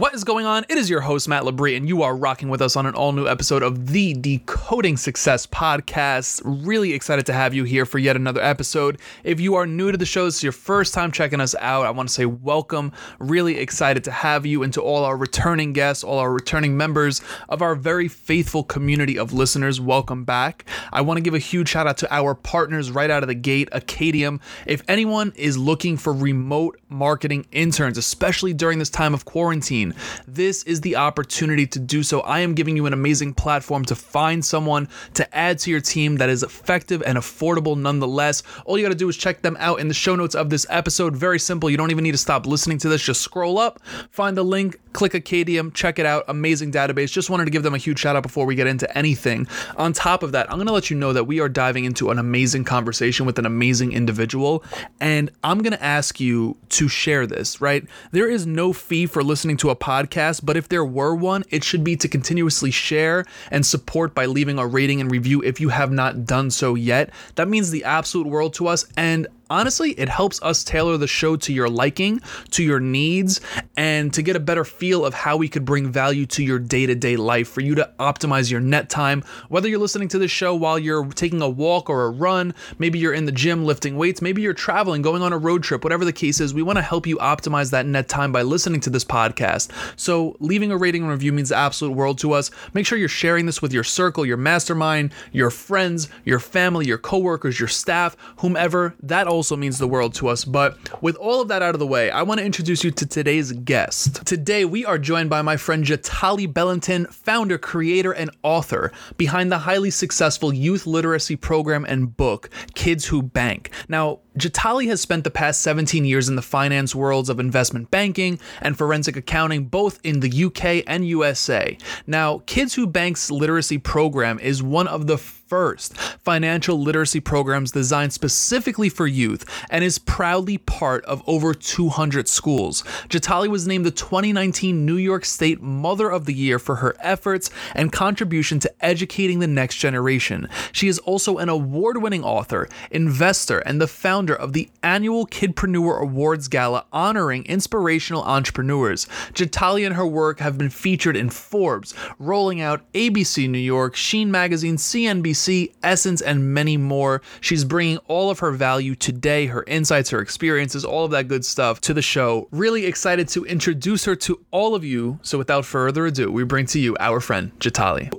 What is going on? It is your host, Matt Labrie, and you are rocking with us on an all new episode of the Decoding Success podcast. Really excited to have you here for yet another episode. If you are new to the show, this is your first time checking us out, I want to say welcome. Really excited to have you and to all our returning guests, all our returning members of our very faithful community of listeners. Welcome back. I want to give a huge shout out to our partners right out of the gate, Acadium. If anyone is looking for remote marketing interns, especially during this time of quarantine, this is the opportunity to do so. I am giving you an amazing platform to find someone to add to your team that is effective and affordable nonetheless. All you got to do is check them out in the show notes of this episode. Very simple. You don't even need to stop listening to this. Just scroll up, find the link, click Acadium, check it out. Amazing database. Just wanted to give them a huge shout out before we get into anything. On top of that, I'm going to let you know that we are diving into an amazing conversation with an amazing individual. And I'm going to ask you to share this, right? There is no fee for listening to a podcast, but if there were one, it should be to continuously share and support by leaving a rating and review if you have not done so yet. That means the absolute world to us. And honestly, it helps us tailor the show to your liking, to your needs, and to get a better feel of how we could bring value to your day to day life for you to optimize your net time. Whether you're listening to this show while you're taking a walk or a run, maybe you're in the gym lifting weights, maybe you're traveling, going on a road trip, whatever the case is, we want to help you optimize that net time by listening to this podcast. So, leaving a rating and review means the absolute world to us. Make sure you're sharing this with your circle, your mastermind, your friends, your family, your coworkers, your staff, whomever. That all also means the world to us. But with all of that out of the way, I want to introduce you to today's guest. Today, we are joined by my friend Jatali Bellanton, founder, creator, and author behind the highly successful youth literacy program and book, Kids Who Bank. Now, Jatali has spent the past 17 years in the finance worlds of investment banking and forensic accounting, both in the UK and USA. Now, Kids Who Bank's literacy program is one of the first financial literacy programs designed specifically for youth and is proudly part of over 200 schools. Jatali was named the 2019 New York State Mother of the Year for her efforts and contribution to educating the next generation. She is also an award winning author, investor, and the founder of the annual Kidpreneur Awards Gala honoring inspirational entrepreneurs. Jatali and her work have been featured in Forbes, rolling out ABC New York, Sheen Magazine, CNBC. Essence, and many more. She's bringing all of her value today, her insights, her experiences, all of that good stuff to the show. Really excited to introduce her to all of you. So without further ado, we bring to you our friend Jatali.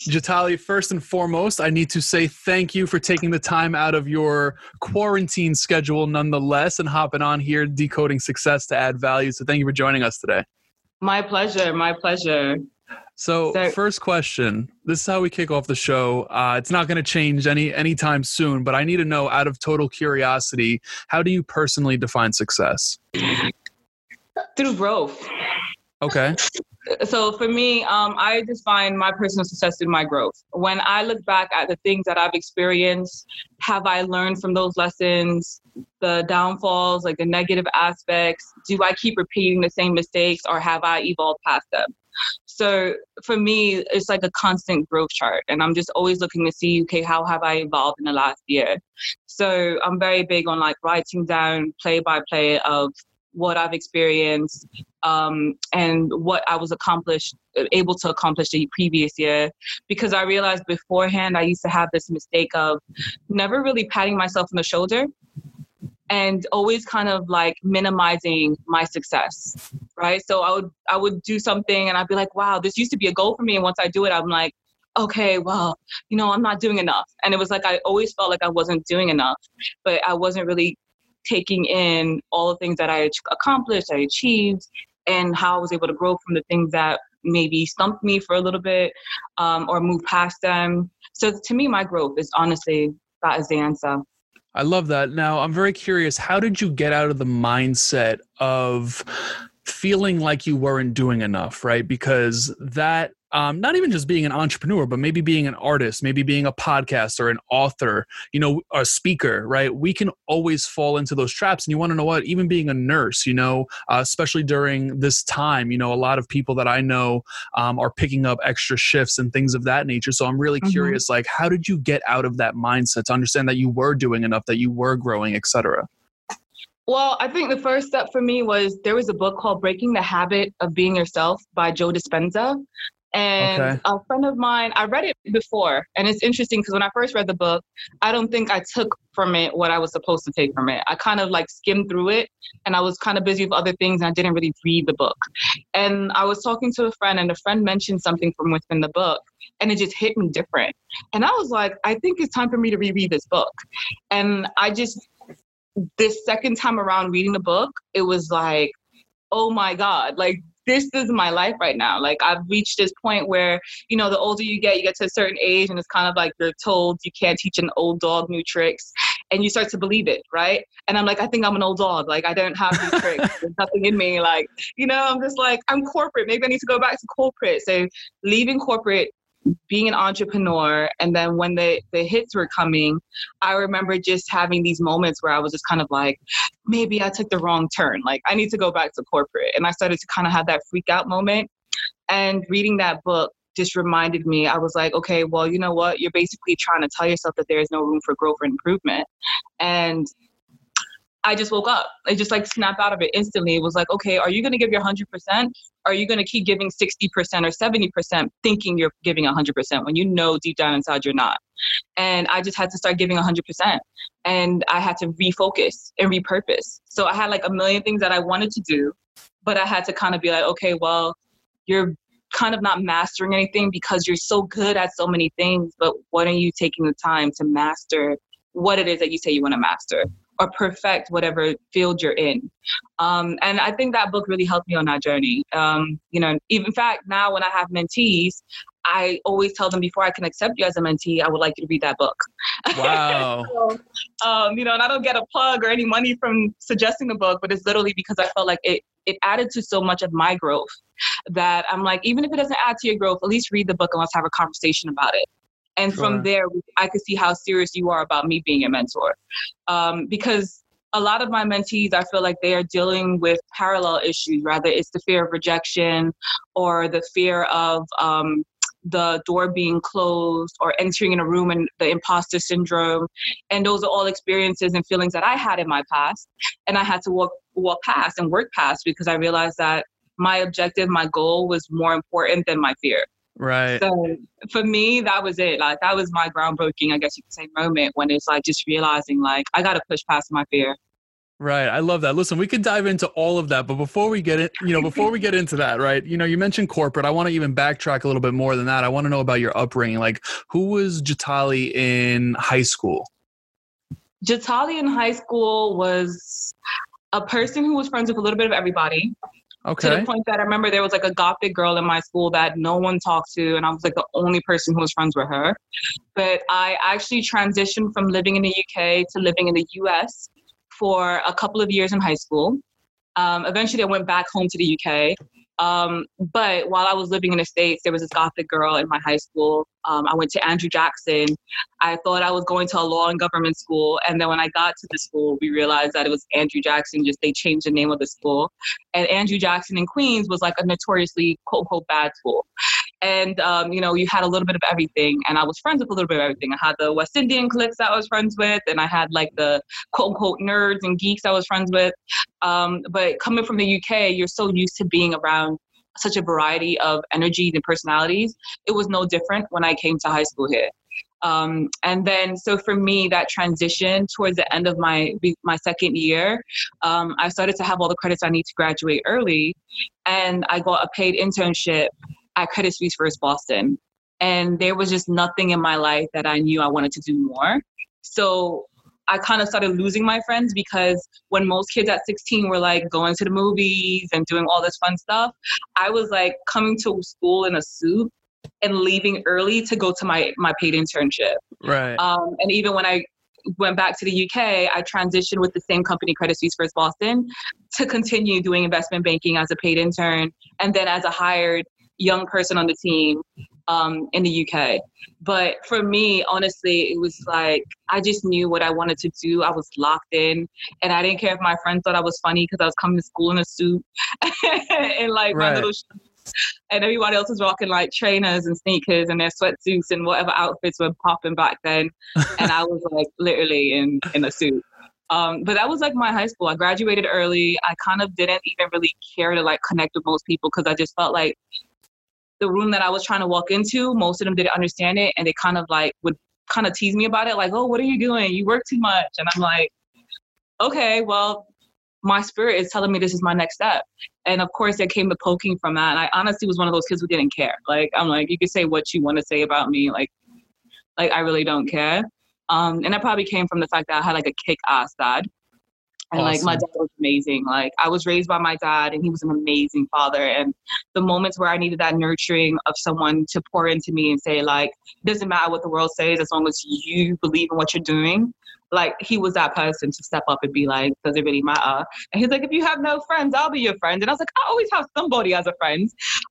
Jatali, first and foremost, I need to say thank you for taking the time out of your quarantine schedule nonetheless and hopping on here, decoding success to add value. So thank you for joining us today. My pleasure. My pleasure. So, so, first question. This is how we kick off the show. Uh, it's not going to change any anytime soon, but I need to know, out of total curiosity, how do you personally define success? Through growth. Okay. So for me, um, I define my personal success in my growth. When I look back at the things that I've experienced, have I learned from those lessons? The downfalls, like the negative aspects. Do I keep repeating the same mistakes, or have I evolved past them? So for me, it's like a constant growth chart. And I'm just always looking to see, okay, how have I evolved in the last year? So I'm very big on like writing down play by play of what I've experienced um, and what I was accomplished able to accomplish the previous year. Because I realized beforehand I used to have this mistake of never really patting myself on the shoulder and always kind of like minimizing my success right? So i would i would do something and i'd be like wow this used to be a goal for me. And once i do it i'm like okay well you know i'm not doing enough. And it was like i always felt like i wasn't doing enough but i wasn't really taking in all the things that i accomplished i achieved and how i was able to grow from the things that maybe stumped me for a little bit um, or move past them so to me my growth is honestly that is the answer I love that. Now, I'm very curious how did you get out of the mindset of feeling like you weren't doing enough, right? Because that um, not even just being an entrepreneur, but maybe being an artist, maybe being a podcaster, an author, you know, a speaker, right? We can always fall into those traps. And you want to know what? Even being a nurse, you know, uh, especially during this time, you know, a lot of people that I know um, are picking up extra shifts and things of that nature. So I'm really mm-hmm. curious, like, how did you get out of that mindset to understand that you were doing enough, that you were growing, etc.? Well, I think the first step for me was there was a book called Breaking the Habit of Being Yourself by Joe Dispenza. And okay. a friend of mine, I read it before, and it's interesting because when I first read the book, I don't think I took from it what I was supposed to take from it. I kind of like skimmed through it, and I was kind of busy with other things, and I didn't really read the book. And I was talking to a friend, and a friend mentioned something from within the book, and it just hit me different. And I was like, I think it's time for me to reread this book. And I just this second time around reading the book, it was like, oh my God, like this is my life right now. Like I've reached this point where, you know, the older you get, you get to a certain age and it's kind of like you're told you can't teach an old dog new tricks and you start to believe it, right? And I'm like, I think I'm an old dog. Like I don't have these tricks. There's nothing in me. Like, you know, I'm just like, I'm corporate. Maybe I need to go back to corporate. So leaving corporate being an entrepreneur and then when the the hits were coming i remember just having these moments where i was just kind of like maybe i took the wrong turn. Like i need to go back to corporate. And i started to kind of have that freak out moment. And reading that book just reminded me i was like okay well you know what? You're basically trying to tell yourself that there is no room for growth or improvement. And I just woke up. I just like snapped out of it instantly. It was like, okay, are you going to give your 100%? Are you going to keep giving 60% or 70% thinking you're giving 100% when you know deep down inside you're not? And I just had to start giving 100%. And I had to refocus and repurpose. So I had like a million things that I wanted to do, but I had to kind of be like, okay, well, you're kind of not mastering anything because you're so good at so many things, but what are you taking the time to master what it is that you say you want to master? Or perfect whatever field you're in. Um, and I think that book really helped me on that journey. Um, you know, even in fact, now when I have mentees, I always tell them before I can accept you as a mentee, I would like you to read that book. Wow. so, um, you know, and I don't get a plug or any money from suggesting the book, but it's literally because I felt like it it added to so much of my growth that I'm like, even if it doesn't add to your growth, at least read the book and let's have a conversation about it and sure. from there i could see how serious you are about me being a mentor. Um, because a lot of my mentees i feel like they are dealing with parallel issues rather it's the fear of rejection or the fear of um, the door being closed or entering in a room and the imposter syndrome. And those are all experiences and feelings that i had in my past. And i had to walk walk past and work past because i realized that my objective my goal was more important than my fear Right. So for me, that was it. Like that was my groundbreaking, I guess you could say, moment when it's like just realizing like I got to push past my fear. Right. I love that. Listen, we could dive into all of that, but before we get it, you know, before we get into that, right? You know, you mentioned corporate. I want to even backtrack a little bit more than that. I want to know about your upbringing. Like, who was Jatali in high school? Jatali in high school was a person who was friends with a little bit of everybody. Okay. To the point that I remember there was like a gothic girl in my school that no one talked to, and I was like the only person who was friends with her. But I actually transitioned from living in the UK to living in the US for a couple of years in high school. Um, eventually, I went back home to the UK. Um, but while I was living in the States, there was this gothic girl in my high school. Um, I went to Andrew Jackson. I thought I was going to a law and government school. And then when I got to the school, we realized that it was Andrew Jackson, just they changed the name of the school. And Andrew Jackson in Queens was like a notoriously quote unquote bad school and um, you know you had a little bit of everything. And i was friends with a little bit of everything. I had the west indian cliques that i was friends with and i had like the quote unquote nerds and geeks i was friends with. Um, but coming from the uk you're so used to being around such a variety of energies and personalities. It was no different when i came to high school here. Um, and then so for me that transition towards the end of my my second year um, i started to have all the credits i need to graduate early. And i got a paid internship at Credit Suisse First Boston. And there was just nothing in my life that I knew I wanted to do more. So I kind of started losing my friends because when most kids at 16 were like going to the movies and doing all this fun stuff, I was like coming to school in a suit and leaving early to go to my my paid internship. Right. Um, and even when I went back to the UK, I transitioned with the same company, Credit Suisse First Boston, to continue doing investment banking as a paid intern and then as a hired young person on the team um, in the UK. But for me, honestly, it was like I just knew what I wanted to do. I was locked in, and I didn't care if my friends thought I was funny because I was coming to school in a suit and like right. my little shoes. And everybody else was rocking like trainers and sneakers and their sweatsuits and whatever outfits were popping back then. and I was like literally in in a suit. Um, but that was like my high school. I graduated early. I kind of didn't even really care to like connect with most people because I just felt like the room that I was trying to walk into, most of them didn't understand it, and they kind of like would kind of tease me about it, like, "Oh, what are you doing? You work too much." And I'm like, "Okay, well, my spirit is telling me this is my next step." And of course, there came the poking from that. And I honestly was one of those kids who didn't care. Like, I'm like, you can say what you want to say about me, like, like I really don't care. Um, and that probably came from the fact that I had like a kick ass dad. And awesome. like my dad was amazing. Like I was raised by my dad and he was an amazing father. And the moments where I needed that nurturing of someone to pour into me and say, like, it doesn't matter what the world says as long as you believe in what you're doing. Like he was that person to step up and be like, does it really matter? And he's like, if you have no friends, I'll be your friend. And I was like, I always have somebody as a friend.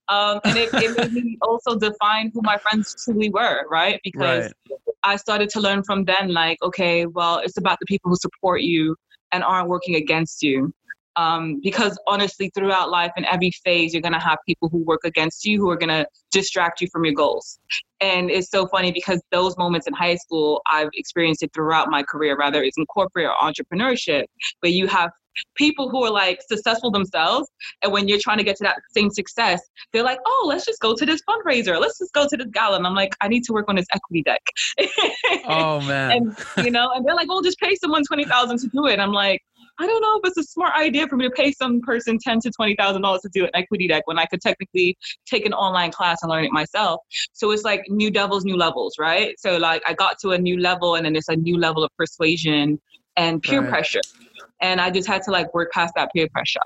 Um, and it, it made me also define who my friends truly were, right? Because right. I started to learn from then, like, okay, well, it's about the people who support you and aren't working against you. Um, because honestly, throughout life in every phase, you're going to have people who work against you who are going to distract you from your goals. And it's so funny because those moments in high school, I've experienced it throughout my career, whether it's in corporate or entrepreneurship, where you have people who are like successful themselves and when you're trying to get to that same success they're like oh let's just go to this fundraiser let's just go to this gala and i'm like i need to work on this equity deck oh man and you know and they're like oh just pay someone 20000 to do it and i'm like I don't know if it's a smart idea for me to pay some person ten to twenty thousand dollars to do an equity deck when I could technically take an online class and learn it myself. So it's like new devils, new levels, right? So like I got to a new level, and then it's a new level of persuasion and peer right. pressure and I just had to like work past that peer pressure.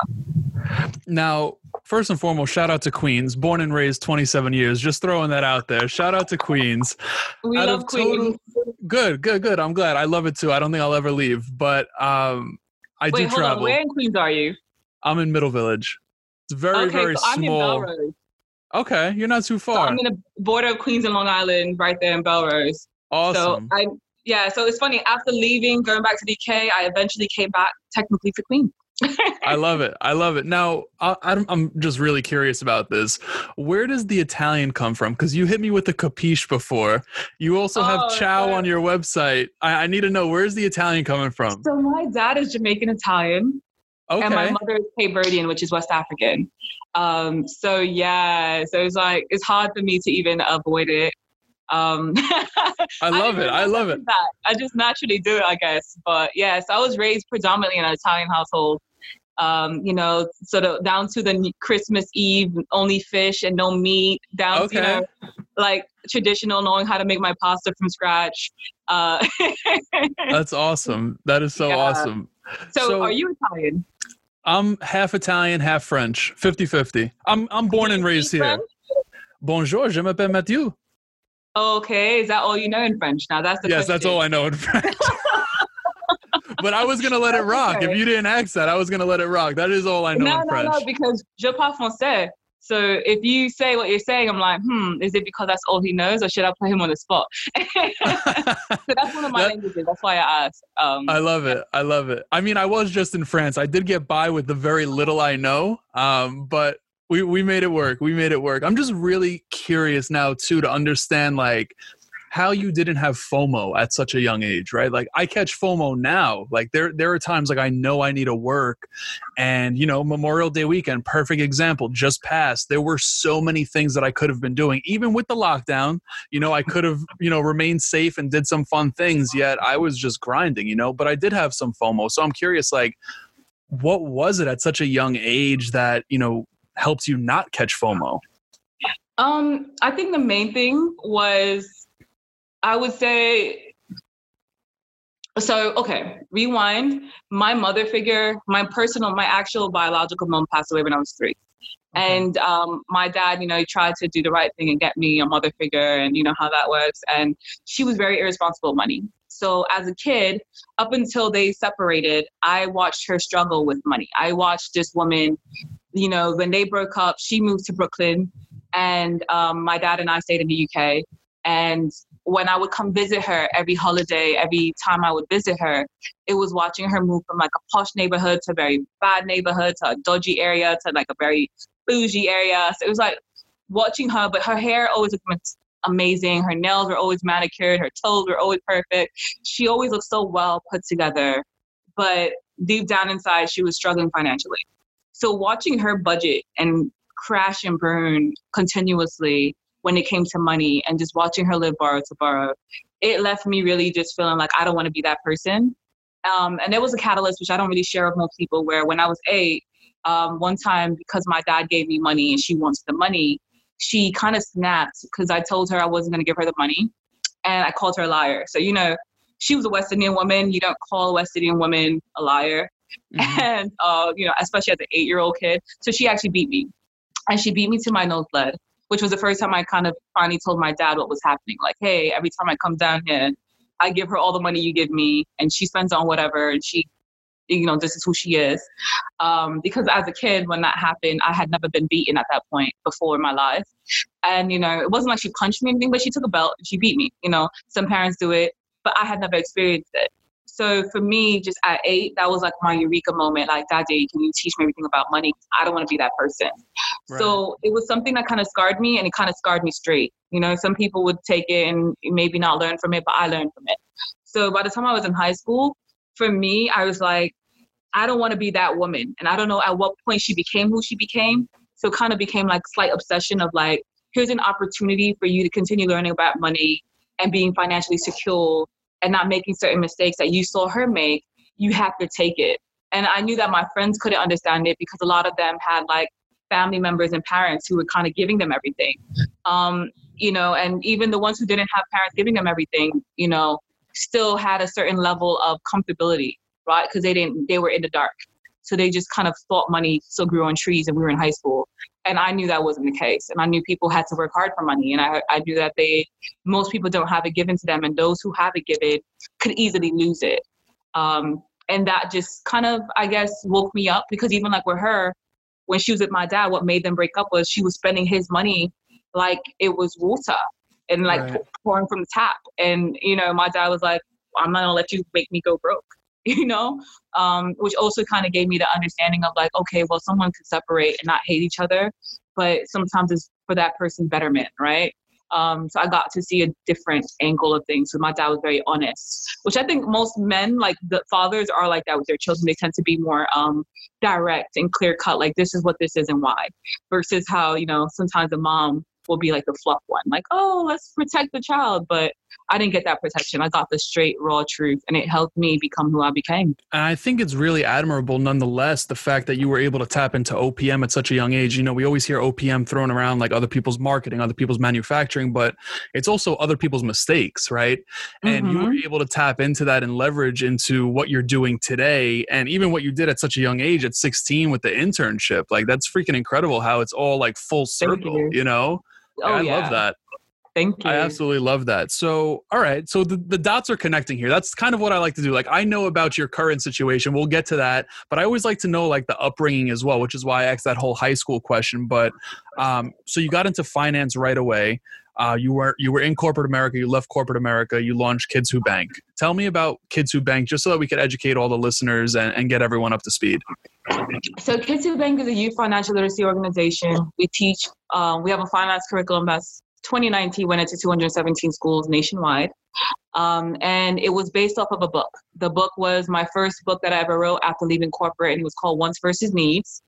Now, first and foremost, shout out to Queens, born and raised 27 years. Just throwing that out there. Shout out to Queens. We out love Queens. Total, good, good, good. I'm glad. I love it too. I don't think I'll ever leave, but um, I Wait, do travel. On. Where in Queens are you? I'm in Middle Village. It's very, okay, very so small. Okay, you're not too far. So I'm in the border of Queens and Long Island, right there in Bellerose. Awesome. So I yeah, so it's funny. After leaving, going back to DK, I eventually came back technically for Queen. I love it. I love it. Now, I, am just really curious about this. Where does the Italian come from? Because you hit me with the capiche before. You also have oh, ciao on your website. I, I, need to know where's the Italian coming from? So my dad is Jamaican Italian. Okay. And my mother is Cape Verdean, which is West African. Um, so yeah, so it's like it's hard for me to even avoid it. Um, I love I it. I love it. That. I just naturally do it, I guess. But yes, I was raised predominantly in an Italian household. Um, you know, sort of down to the Christmas Eve, only fish and no meat, down okay. to, you know, like traditional, knowing how to make my pasta from scratch. Uh, That's awesome. That is so yeah. awesome. So, so, are you Italian? I'm half Italian, half French, 50 50. I'm, I'm born and raised here. French? Bonjour, je m'appelle Mathieu. Okay, is that all you know in French? Now that's the yes, question. that's all I know in French. but I was gonna let it rock. If you didn't ask that, I was gonna let it rock. That is all I know no, in no, French. No, because je parle français. So if you say what you're saying, I'm like, hmm, is it because that's all he knows, or should I put him on the spot? so that's one of my that, languages. That's why I asked. Um, I love it. I love it. I mean, I was just in France. I did get by with the very little I know, um, but we we made it work. We made it work. I'm just really curious now too to understand like how you didn't have FOMO at such a young age, right? Like I catch FOMO now. Like there there are times like I know I need to work and you know, Memorial Day weekend, perfect example, just passed. There were so many things that I could have been doing even with the lockdown. You know, I could have, you know, remained safe and did some fun things, yet I was just grinding, you know, but I did have some FOMO. So I'm curious like what was it at such a young age that, you know, helps you not catch FOMO? Um, I think the main thing was, I would say, so okay, rewind. My mother figure, my personal, my actual biological mom passed away when I was three. Okay. And um, my dad, you know, he tried to do the right thing and get me a mother figure, and you know how that works. And she was very irresponsible with money. So as a kid, up until they separated, I watched her struggle with money. I watched this woman you know, when they broke up, she moved to Brooklyn and um, my dad and I stayed in the UK. And when I would come visit her every holiday, every time I would visit her, it was watching her move from like a posh neighborhood to a very bad neighborhood to a dodgy area to like a very bougie area. So it was like watching her, but her hair always looked amazing. Her nails were always manicured. Her toes were always perfect. She always looked so well put together. But deep down inside, she was struggling financially. So watching her budget and crash and burn continuously when it came to money and just watching her live borrow to borrow, it left me really just feeling like I don't want to be that person. Um, and there was a catalyst, which I don't really share with most people, where when I was eight, um, one time because my dad gave me money and she wants the money, she kind of snapped because I told her I wasn't going to give her the money. And I called her a liar. So, you know, she was a West Indian woman. You don't call a West Indian woman a liar. Mm-hmm. And, uh, you know, especially as an eight year old kid. So she actually beat me. And she beat me to my nose blood, which was the first time I kind of finally told my dad what was happening. Like, hey, every time I come down here, I give her all the money you give me, and she spends on whatever, and she you know, this is who she is. Um, because as a kid, when that happened, I had never been beaten at that point before in my life. And, you know, it wasn't like she punched me or anything, but she took a belt and she beat me. You know, some parents do it, but I had never experienced it. So for me, just at eight, that was like my eureka moment. Like, Daddy, can you teach me everything about money? I don't want to be that person. Right. So it was something that kind of scarred me and it kind of scarred me straight. You know, some people would take it and maybe not learn from it, but I learned from it. So by the time I was in high school, for me, I was like, I don't want to be that woman. And I don't know at what point she became who she became. So kind of became like slight obsession of like, here's an opportunity for you to continue learning about money and being financially secure and not making certain mistakes that you saw her make. You have to take it. And I knew that my friends couldn't understand it because a lot of them had like family members and parents who were kind of giving them everything. Um, you know, and even the ones who didn't have parents giving them everything, you know, still had a certain level of comfortability right? Because they didn't, they were in the dark. So they just kind of thought money still grew on trees and we were in high school. And I knew that wasn't the case. And I knew people had to work hard for money. And I, I knew that they, most people don't have it given to them. And those who have it given could easily lose it. Um, and that just kind of, I guess, woke me up because even like with her, when she was with my dad, what made them break up was she was spending his money like it was water and like right. pouring from the tap. And, you know, my dad was like, I'm not gonna let you make me go broke. You know, um, which also kind of gave me the understanding of like, okay, well, someone could separate and not hate each other, but sometimes it's for that person's betterment, right? Um, so I got to see a different angle of things. So my dad was very honest, which I think most men, like the fathers, are like that with their children. They tend to be more um, direct and clear cut, like this is what this is and why, versus how you know sometimes the mom will be like the fluff one, like, oh, let's protect the child. But I didn't get that protection. I got the straight, raw truth, and it helped me become who I became. And I think it's really admirable, nonetheless, the fact that you were able to tap into OPM at such a young age. You know, we always hear OPM thrown around like other people's marketing, other people's manufacturing, but it's also other people's mistakes, right? And mm-hmm. you were mm-hmm. able to tap into that and leverage into what you're doing today, and even what you did at such a young age, at 16 with the internship. Like, that's freaking incredible how it's all like full circle, you. you know? Oh, I yeah. love that. Thank you. I absolutely love that. So, all right. So the, the dots are connecting here. That's kind of what I like to do. Like, I know about your current situation. We'll get to that. But I always like to know, like, the upbringing as well, which is why I asked that whole high school question. But um, so you got into finance right away. Uh, you were you were in corporate America. You left corporate America. You launched Kids Who Bank. Tell me about Kids Who Bank, just so that we could educate all the listeners and, and get everyone up to speed. So Kids Who Bank is a youth financial literacy organization. We teach. Um, we have a finance curriculum that's 2019 went into 217 schools nationwide. Um, and it was based off of a book. The book was my first book that I ever wrote after leaving corporate, and it was called Wants versus Needs.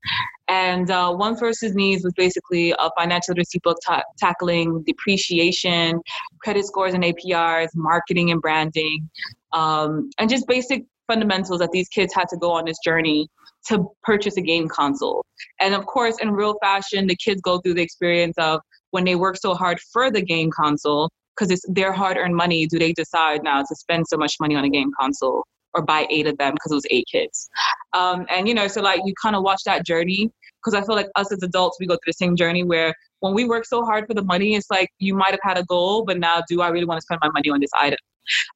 And uh, Wants versus Needs was basically a financial literacy book ta- tackling depreciation, credit scores and APRs, marketing and branding, um, and just basic fundamentals that these kids had to go on this journey to purchase a game console. And of course, in real fashion, the kids go through the experience of when they work so hard for the game console, because it's their hard earned money, do they decide now to spend so much money on a game console or buy eight of them because it was eight kids? Um, and, you know, so like you kind of watch that journey because I feel like us as adults, we go through the same journey where when we work so hard for the money, it's like you might have had a goal, but now do I really want to spend my money on this item?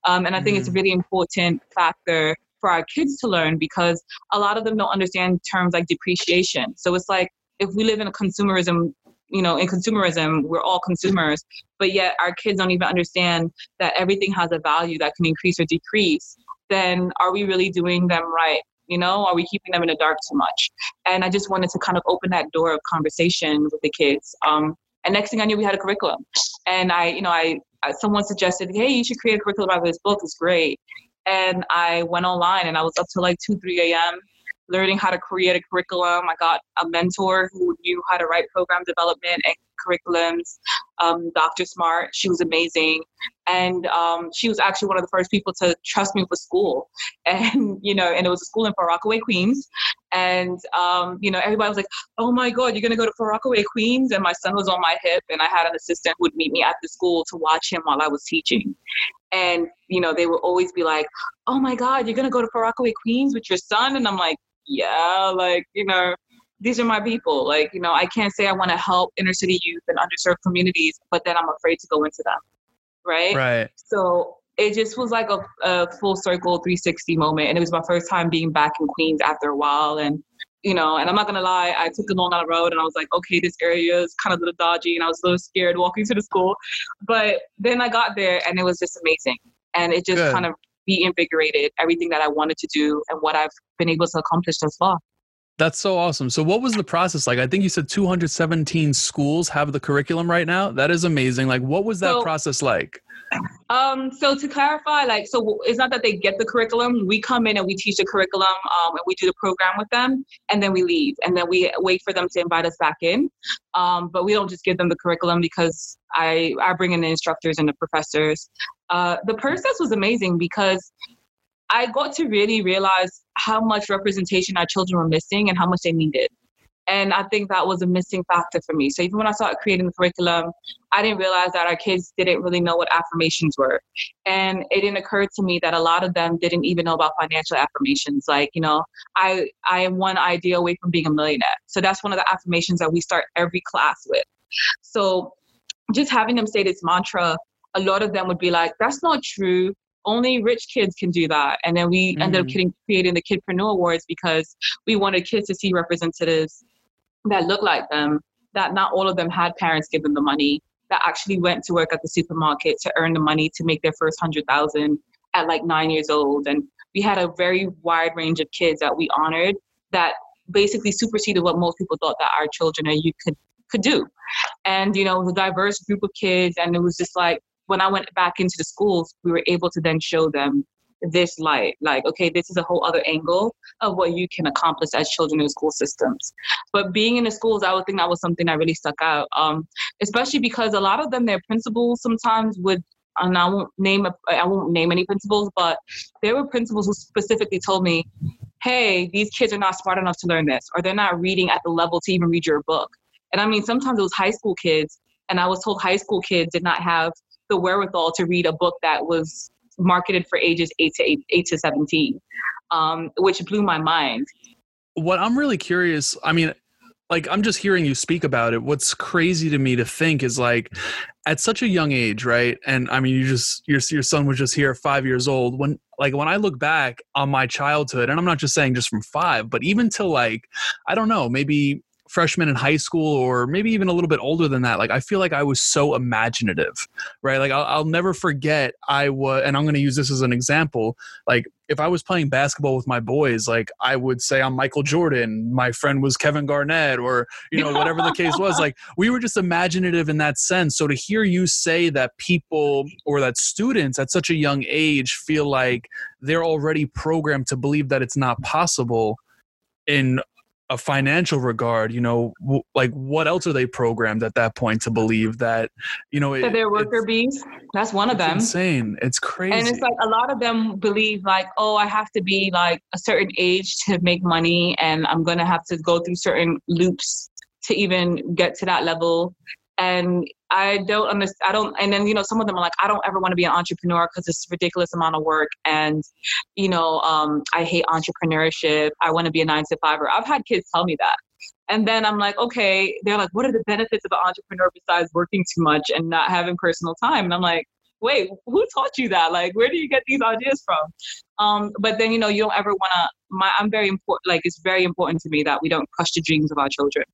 Um, and I think mm. it's a mm. really important factor for our kids to learn because a lot of them don't understand terms like depreciation. So it's like if we live in a consumerism you know, in consumerism, we're all consumers, but yet our kids don't even understand that everything has a value that can increase or decrease, then are we really doing them right? You know, are we keeping them in the dark too much? And I just wanted to kind of open that door of conversation with the kids. Um, and next thing I knew, we had a curriculum. And I, you know, I, someone suggested, hey, you should create a curriculum about this book. It's great. And I went online and I was up till like 2, 3 a.m learning how to create a curriculum. I got a mentor who knew how to write program development and curriculums. Um, Dr. Smart, she was amazing, and um, she was actually one of the first people to trust me with school. And you know, and it was a school in Far Rockaway, Queens, and um, you know, everybody was like, "Oh my God, you're gonna go to Far Rockaway, Queens?" And my son was on my hip, and I had an assistant who would meet me at the school to watch him while I was teaching. And you know, they would always be like, "Oh my God, you're gonna go to Far Rockaway, Queens with your son?" And I'm like, yeah, like, you know, these are my people. Like, you know, I can't say I want to help inner city youth and underserved communities, but then I'm afraid to go into them. Right. Right. So it just was like a, a full circle 360 moment. And it was my first time being back in Queens after a while. And, you know, and I'm not gonna lie, I took a long out road and I was like, okay, this area is kind of a little dodgy, and I was a little scared walking to the school. But then I got there and it was just amazing. And it just Good. kind of reinvigorated everything that I wanted to do and what I've been able to accomplish thus far. That's so awesome. So, what was the process like? I think you said 217 schools have the curriculum right now. That is amazing. Like, what was that so, process like? Um, so to clarify, like, so it's not that they get the curriculum. We come in and we teach the curriculum, um, and we do the program with them, and then we leave, and then we wait for them to invite us back in. Um, but we don't just give them the curriculum because I I bring in the instructors and the professors. Uh, the process was amazing because I got to really realize how much representation our children were missing and how much they needed. And I think that was a missing factor for me. So even when I started creating the curriculum, I didn't realize that our kids didn't really know what affirmations were. And it didn't occur to me that a lot of them didn't even know about financial affirmations. Like, you know, I I am one idea away from being a millionaire. So that's one of the affirmations that we start every class with. So just having them say this mantra, a lot of them would be like, that's not true only rich kids can do that. And then we mm-hmm. ended up creating the Kidpreneur Awards because we wanted kids to see representatives that look like them, that not all of them had parents give them the money, that actually went to work at the supermarket to earn the money to make their first hundred thousand at like nine years old. And we had a very wide range of kids that we honored that basically superseded what most people thought that our children and youth could could do. And you know, a diverse group of kids and it was just like when I went back into the schools, we were able to then show them this light. Like okay this is a whole other angle of what you can accomplish as children in school systems. But being in the schools i would think that was something that really stuck out um, especially because a lot of them their principals sometimes would and i won't name a, i won't name any principals but there were principals who specifically told me hey these kids are not smart enough to learn this or they're not reading at the level to even read your book. And i mean sometimes it was high school kids and i was told high school kids did not have the wherewithal to read a book that was marketed for ages 8 to 8, 8 to 17 um, which blew my mind. What i'm really curious i mean like i'm just hearing you speak about it. What's crazy to me to think is like at such a young age right? And i mean you just your, your son was just here five years old. When like when i look back on my childhood and i'm not just saying just from five but even till like i don't know maybe freshman in high school or maybe even a little bit older than that like i feel like i was so imaginative right? Like i'll, I'll never forget i was and i'm going to use this as an example like if i was playing basketball with my boys like i would say i'm michael jordan my friend was kevin garnett or you know whatever the case was like we were just imaginative in that sense. So to hear you say that people or that students at such a young age feel like they're already programmed to believe that it's not possible in a financial regard you know w- like what else are they programmed at that point to believe that you know it, they're worker bees? That's one of them. insane. It's crazy and it's like a lot of them believe like oh i have to be like a certain age to make money and i'm gonna have to go through certain loops to even get to that level. And I don't understand. I don't, and then you know, some of them are like, I don't ever want to be an entrepreneur because it's a ridiculous amount of work, and you know, um, I hate entrepreneurship. I want to be a nine to fiver. I've had kids tell me that, and then I'm like, okay. They're like, what are the benefits of an entrepreneur besides working too much and not having personal time? And I'm like, wait, who taught you that? Like, where do you get these ideas from? Um, but then you know, you don't ever want to. My, I'm very important. Like, it's very important to me that we don't crush the dreams of our children.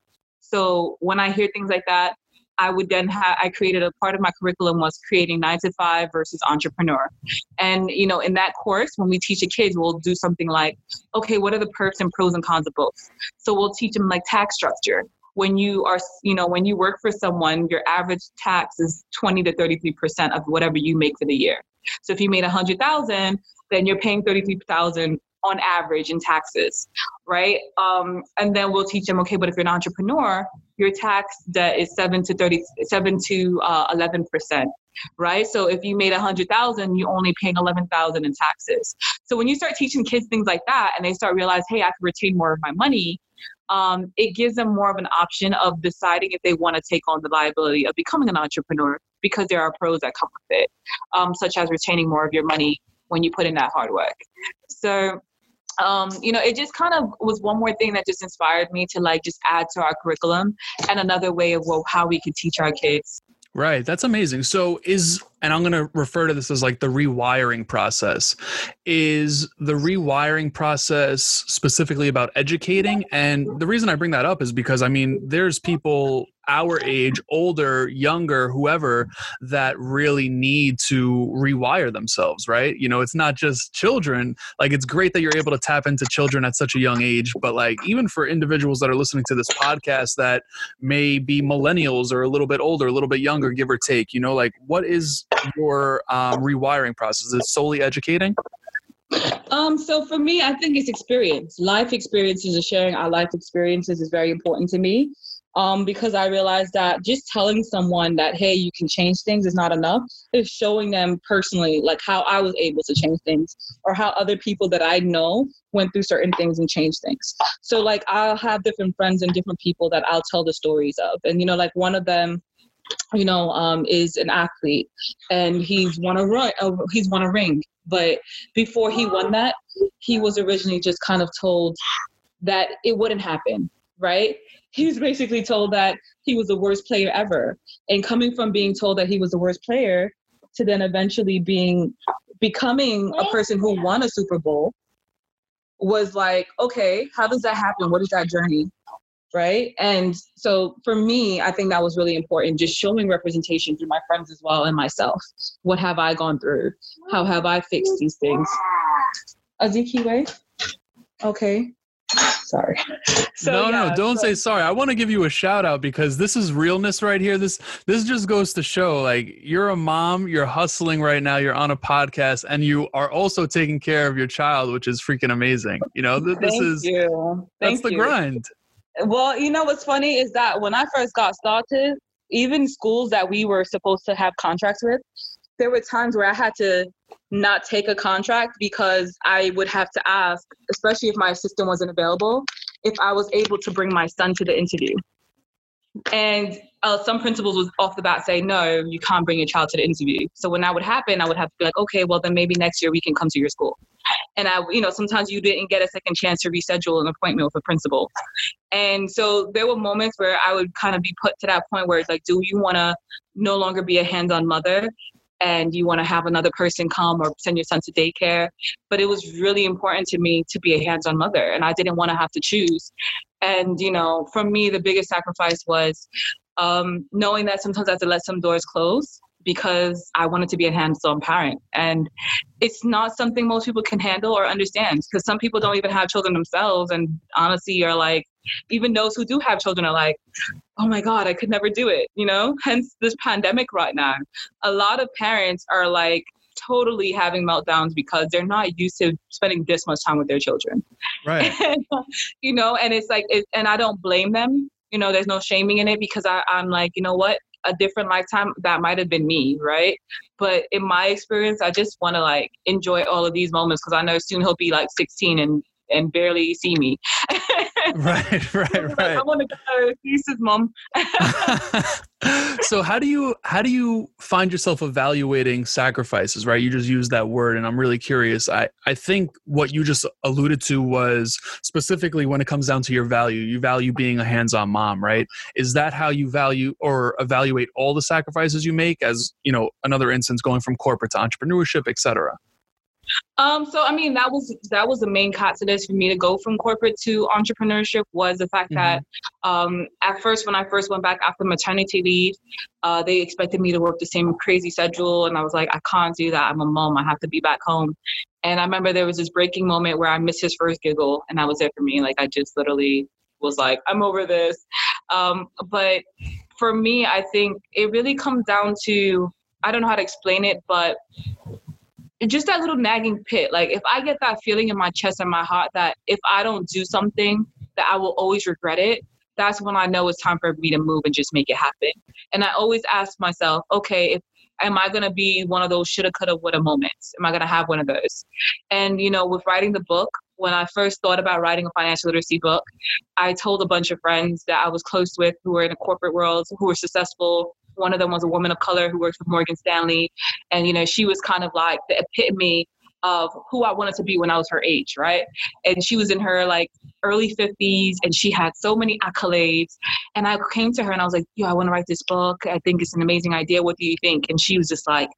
So when I hear things like that, I would then have I created a part of my curriculum was creating nine to five versus entrepreneur. And you know, in that course, when we teach the kids, we'll do something like, okay, what are the perks and pros and cons of both? So we'll teach them like tax structure. When you are, you know, when you work for someone, your average tax is 20 to 33 percent of whatever you make for the year. So if you made a hundred thousand, then you're paying 33,000 on average in taxes, right? Um, and then we'll teach them, okay, but if you're an entrepreneur, your tax debt is seven to thirty, seven to uh, eleven percent, right? So if you made a hundred thousand, you're only paying eleven thousand in taxes. So when you start teaching kids things like that, and they start realize, hey, I can retain more of my money. Um, it gives them more of an option of deciding if they want to take on the liability of becoming an entrepreneur because there are pros that come with it, um, such as retaining more of your money when you put in that hard work. So um, you know, it just kind of was one more thing that just inspired me to like just add to our curriculum and another way of well, how we could teach our kids. Right. That's amazing. So is and I'm going to refer to this as like the rewiring process. Is the rewiring process specifically about educating? And the reason I bring that up is because I mean, there's people our age, older, younger, whoever, that really need to rewire themselves, right? You know, it's not just children. Like, it's great that you're able to tap into children at such a young age, but like, even for individuals that are listening to this podcast that may be millennials or a little bit older, a little bit younger, give or take, you know, like, what is your um, rewiring process? Is it solely educating? Um, so for me, I think it's experience. Life experiences and sharing our life experiences is very important to me um, because I realized that just telling someone that, hey, you can change things is not enough. It's showing them personally, like how I was able to change things or how other people that I know went through certain things and changed things. So, like, I'll have different friends and different people that I'll tell the stories of. And, you know, like one of them, you know, um, is an athlete and he's won a run, uh, he's won a ring. But before he won that, he was originally just kind of told that it wouldn't happen, right? he was basically told that he was the worst player ever. And coming from being told that he was the worst player to then eventually being becoming a person who won a Super Bowl was like, okay, how does that happen? What is that journey? Right. And so for me, I think that was really important, just showing representation through my friends as well and myself. What have I gone through? How have I fixed these things? Azikiwe? Okay. Sorry. So, no, yeah, no, don't so. say sorry. I want to give you a shout out because this is realness right here. This this just goes to show like you're a mom, you're hustling right now, you're on a podcast, and you are also taking care of your child, which is freaking amazing. You know, th- this is you. that's the you. grind. Well, you know what's funny is that when I first got started, even schools that we were supposed to have contracts with, there were times where I had to not take a contract because I would have to ask, especially if my assistant wasn't available, if I was able to bring my son to the interview. And uh, some principals would off the bat say, no, you can't bring your child to the interview. So when that would happen, I would have to be like, okay, well then maybe next year we can come to your school. And I, you know, sometimes you didn't get a second chance to reschedule an appointment with a principal. And so there were moments where I would kind of be put to that point where it's like, do you want to no longer be a hands-on mother and you want to have another person come or send your son to daycare. But it was really important to me to be a hands on mother, and I didn't want to have to choose. And, you know, for me, the biggest sacrifice was um, knowing that sometimes I have to let some doors close because I wanted to be a hands-on parent. And it's not something most people can handle or understand because some people don't even have children themselves. And honestly, are like, even those who do have children are like, oh my God, I could never do it, you know? Hence this pandemic right now. A lot of parents are like, totally having meltdowns because they're not used to spending this much time with their children. Right. you know, and it's like, it, and I don't blame them. You know, there's no shaming in it because I, I'm like, you know what? A different lifetime that might have been me right but in my experience i just want to like enjoy all of these moments because i know soon he'll be like 16 and and barely see me. right, right, right. I want to go. Peace, mom. so how do you how do you find yourself evaluating sacrifices? Right, you just use that word, and I'm really curious. I I think what you just alluded to was specifically when it comes down to your value. You value being a hands-on mom, right? Is that how you value or evaluate all the sacrifices you make? As you know, another instance going from corporate to entrepreneurship, etc. Um, so I mean that was that was the main catalyst for me to go from corporate to entrepreneurship was the fact mm-hmm. that um, at first when I first went back after maternity leave, uh, they expected me to work the same crazy schedule, and I was like, I can't do that. I'm a mom. I have to be back home. And I remember there was this breaking moment where I missed his first giggle, and that was it for me. Like I just literally was like, I'm over this. Um, but for me, I think it really comes down to I don't know how to explain it, but just that little nagging pit. Like if I get that feeling in my chest and my heart that if I don't do something, that I will always regret it. That's when I know it's time for me to move and just make it happen. And I always ask myself, okay, if am I gonna be one of those shoulda, coulda, woulda moments? Am I gonna have one of those? And you know, with writing the book, when I first thought about writing a financial literacy book, I told a bunch of friends that I was close with who were in the corporate world, who were successful, one of them was a woman of color who works with Morgan Stanley. And, you know, she was kind of like the epitome of who I wanted to be when I was her age, right? And she was in her like early 50s and she had so many accolades. And I came to her and I was like, yo, I want to write this book. I think it's an amazing idea. What do you think? And she was just like,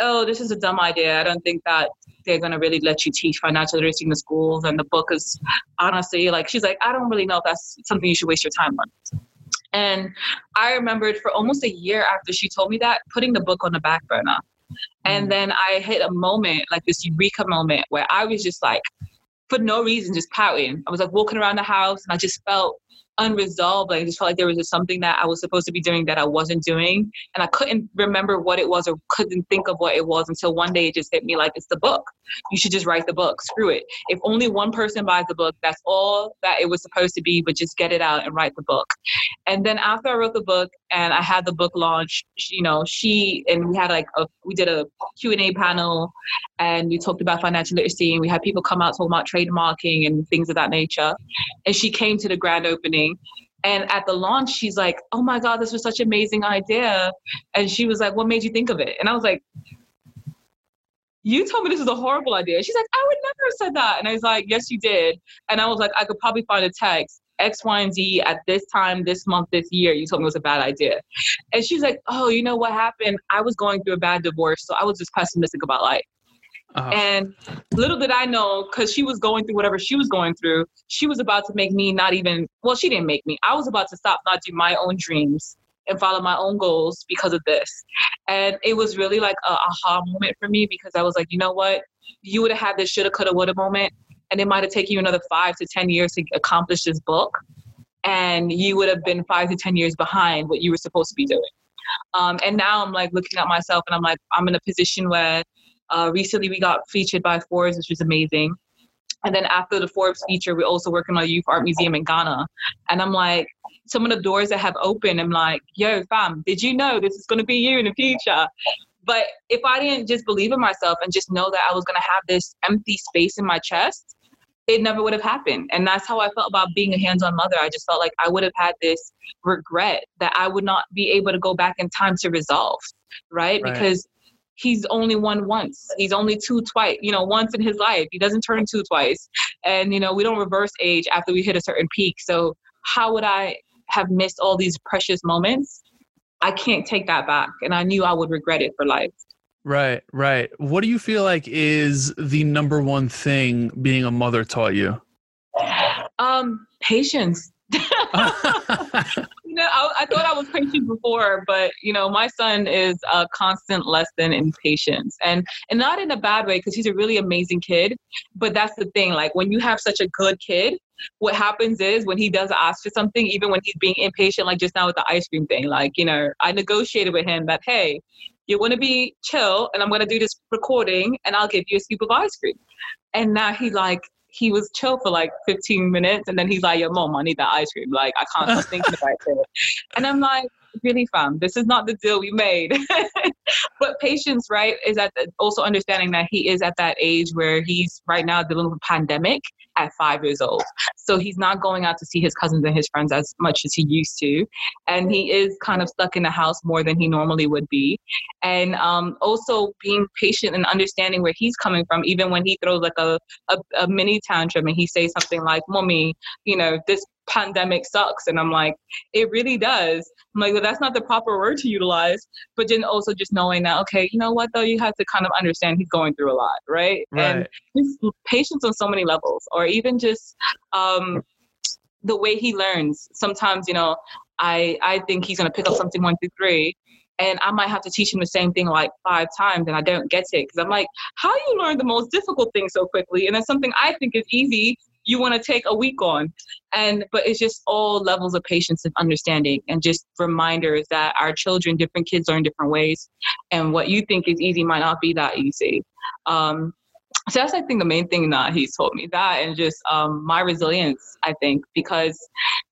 oh, this is a dumb idea. I don't think that they're going to really let you teach financial literacy in the schools. And the book is honestly like, she's like, I don't really know if that's something you should waste your time on. And I remembered for almost a year after she told me that, putting the book on the back burner. And mm. then I hit a moment, like this eureka moment, where I was just like, for no reason, just pouting. I was like walking around the house and I just felt unresolved. Like I just felt like there was just something that I was supposed to be doing that I wasn't doing. And I couldn't remember what it was or couldn't think of what it was until one day it just hit me like it's the book. You should just write the book. Screw it. If only one person buys the book, that's all that it was supposed to be, but just get it out and write the book. And then after I wrote the book and I had the book launch, you know, she and we had like a we did a Q&A panel and we talked about financial literacy and we had people come out talking about trademarking and things of that nature. And she came to the grand opening and at the launch, she's like, "Oh my God, this was such an amazing idea!" And she was like, "What made you think of it?" And I was like, "You told me this was a horrible idea." She's like, "I would never have said that." And I was like, "Yes, you did." And I was like, "I could probably find a text X, Y, and Z at this time, this month, this year. You told me it was a bad idea." And she's like, "Oh, you know what happened? I was going through a bad divorce, so I was just pessimistic about life." Uh-huh. And little did I know, because she was going through whatever she was going through, she was about to make me not even, well, she didn't make me. I was about to stop not do my own dreams and follow my own goals because of this. And it was really like a aha moment for me because I was like, you know what? You would have had this shoulda, coulda, woulda moment, and it might have taken you another five to 10 years to accomplish this book. And you would have been five to 10 years behind what you were supposed to be doing. Um, and now I'm like looking at myself and I'm like, I'm in a position where uh, recently, we got featured by Forbes, which was amazing. And then after the Forbes feature, we're also working on a youth art museum in Ghana. And I'm like, some of the doors that have opened, I'm like, yo, fam, did you know this is going to be you in the future? But if I didn't just believe in myself and just know that I was going to have this empty space in my chest, it never would have happened. And that's how I felt about being a hands on mother. I just felt like I would have had this regret that I would not be able to go back in time to resolve, right? right. Because he's only won once. He's only two twice, you know, once in his life. He doesn't turn two twice. And, you know, we don't reverse age after we hit a certain peak. So how would I have missed all these precious moments? I can't take that back. And I knew I would regret it for life. Right, right. What do you feel like is the number one thing being a mother taught you? Um, patience. you know, I, I, thought I was patient before, but you know, my son is a constant lesson in patience, and and not in a bad way because he's a really amazing kid. But that's the thing, like when you have such a good kid, what happens is when he does ask for something, even when he's being impatient, like just now with the ice cream thing, like you know, I negotiated with him that hey, you're going to be chill, and I'm going to do this recording, and I'll give you a scoop of ice cream. And now he like, he was chill for like 15 minutes and then he's like, Yo, mom, I need that ice cream. Like, I can't stop thinking about it. And I'm like, really fam this is not the deal we made but patience right is that also understanding that he is at that age where he's right now dealing with a pandemic at five years old. So he's not going out to see his cousins and his friends as much as he used to. And he is kind of stuck in the house more than he normally would be. And um, also being patient and understanding where he's coming from, even when he throws like a, a, a mini tantrum and he says something like, Mommy, you know, this pandemic sucks. And I'm like, it really does. I'm like, well, that's not the proper word to utilize. But then also just knowing that, okay, you know what, though, you have to kind of understand he's going through a lot, right? Right. And just patience on so many levels, or even just um, the way he learns. Sometimes, you know, I, I think he's going to pick up something one through three. And I might have to teach him the same thing like five times, and I don't get it because I'm like, how you learn the most difficult thing so quickly? And then something I think is easy, you want to take a week on. And but it's just all levels of patience and understanding and just reminders that our children different kids learn different ways. And what you think is easy might not be that easy. Um, so that's I think the main thing that he's told me that and just um, my resilience I think because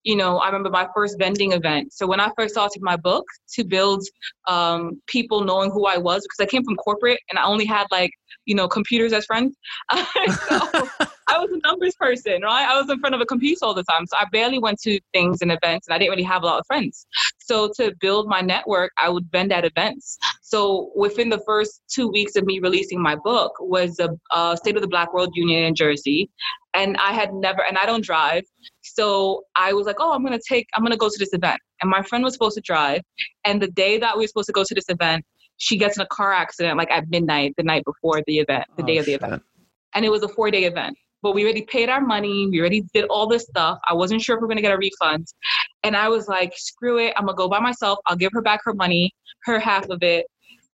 you know I remember my first vending event. So when I first started my book to build um, people knowing who I was because I came from corporate and I only had like you know computers as friends. So I was a numbers person, right? I was in front of a computer all the time. So I barely went to things and events and I didn't really have a lot of friends. So to build my network, I would vend at events. So within the first two weeks of me releasing my book was the uh, State of the Black World Union in Jersey. And I had never, and I don't drive. So I was like, oh, I'm going to take, I'm going to go to this event. And my friend was supposed to drive. And the day that we were supposed to go to this event, she gets in a car accident like at midnight the night before the event, the oh, day of the shit. event. And it was a four day event but we already paid our money. We already did all this stuff. I wasn't sure if we are gonna get a refund. And I was like, screw it. I'm gonna go by myself. I'll give her back her money, her half of it.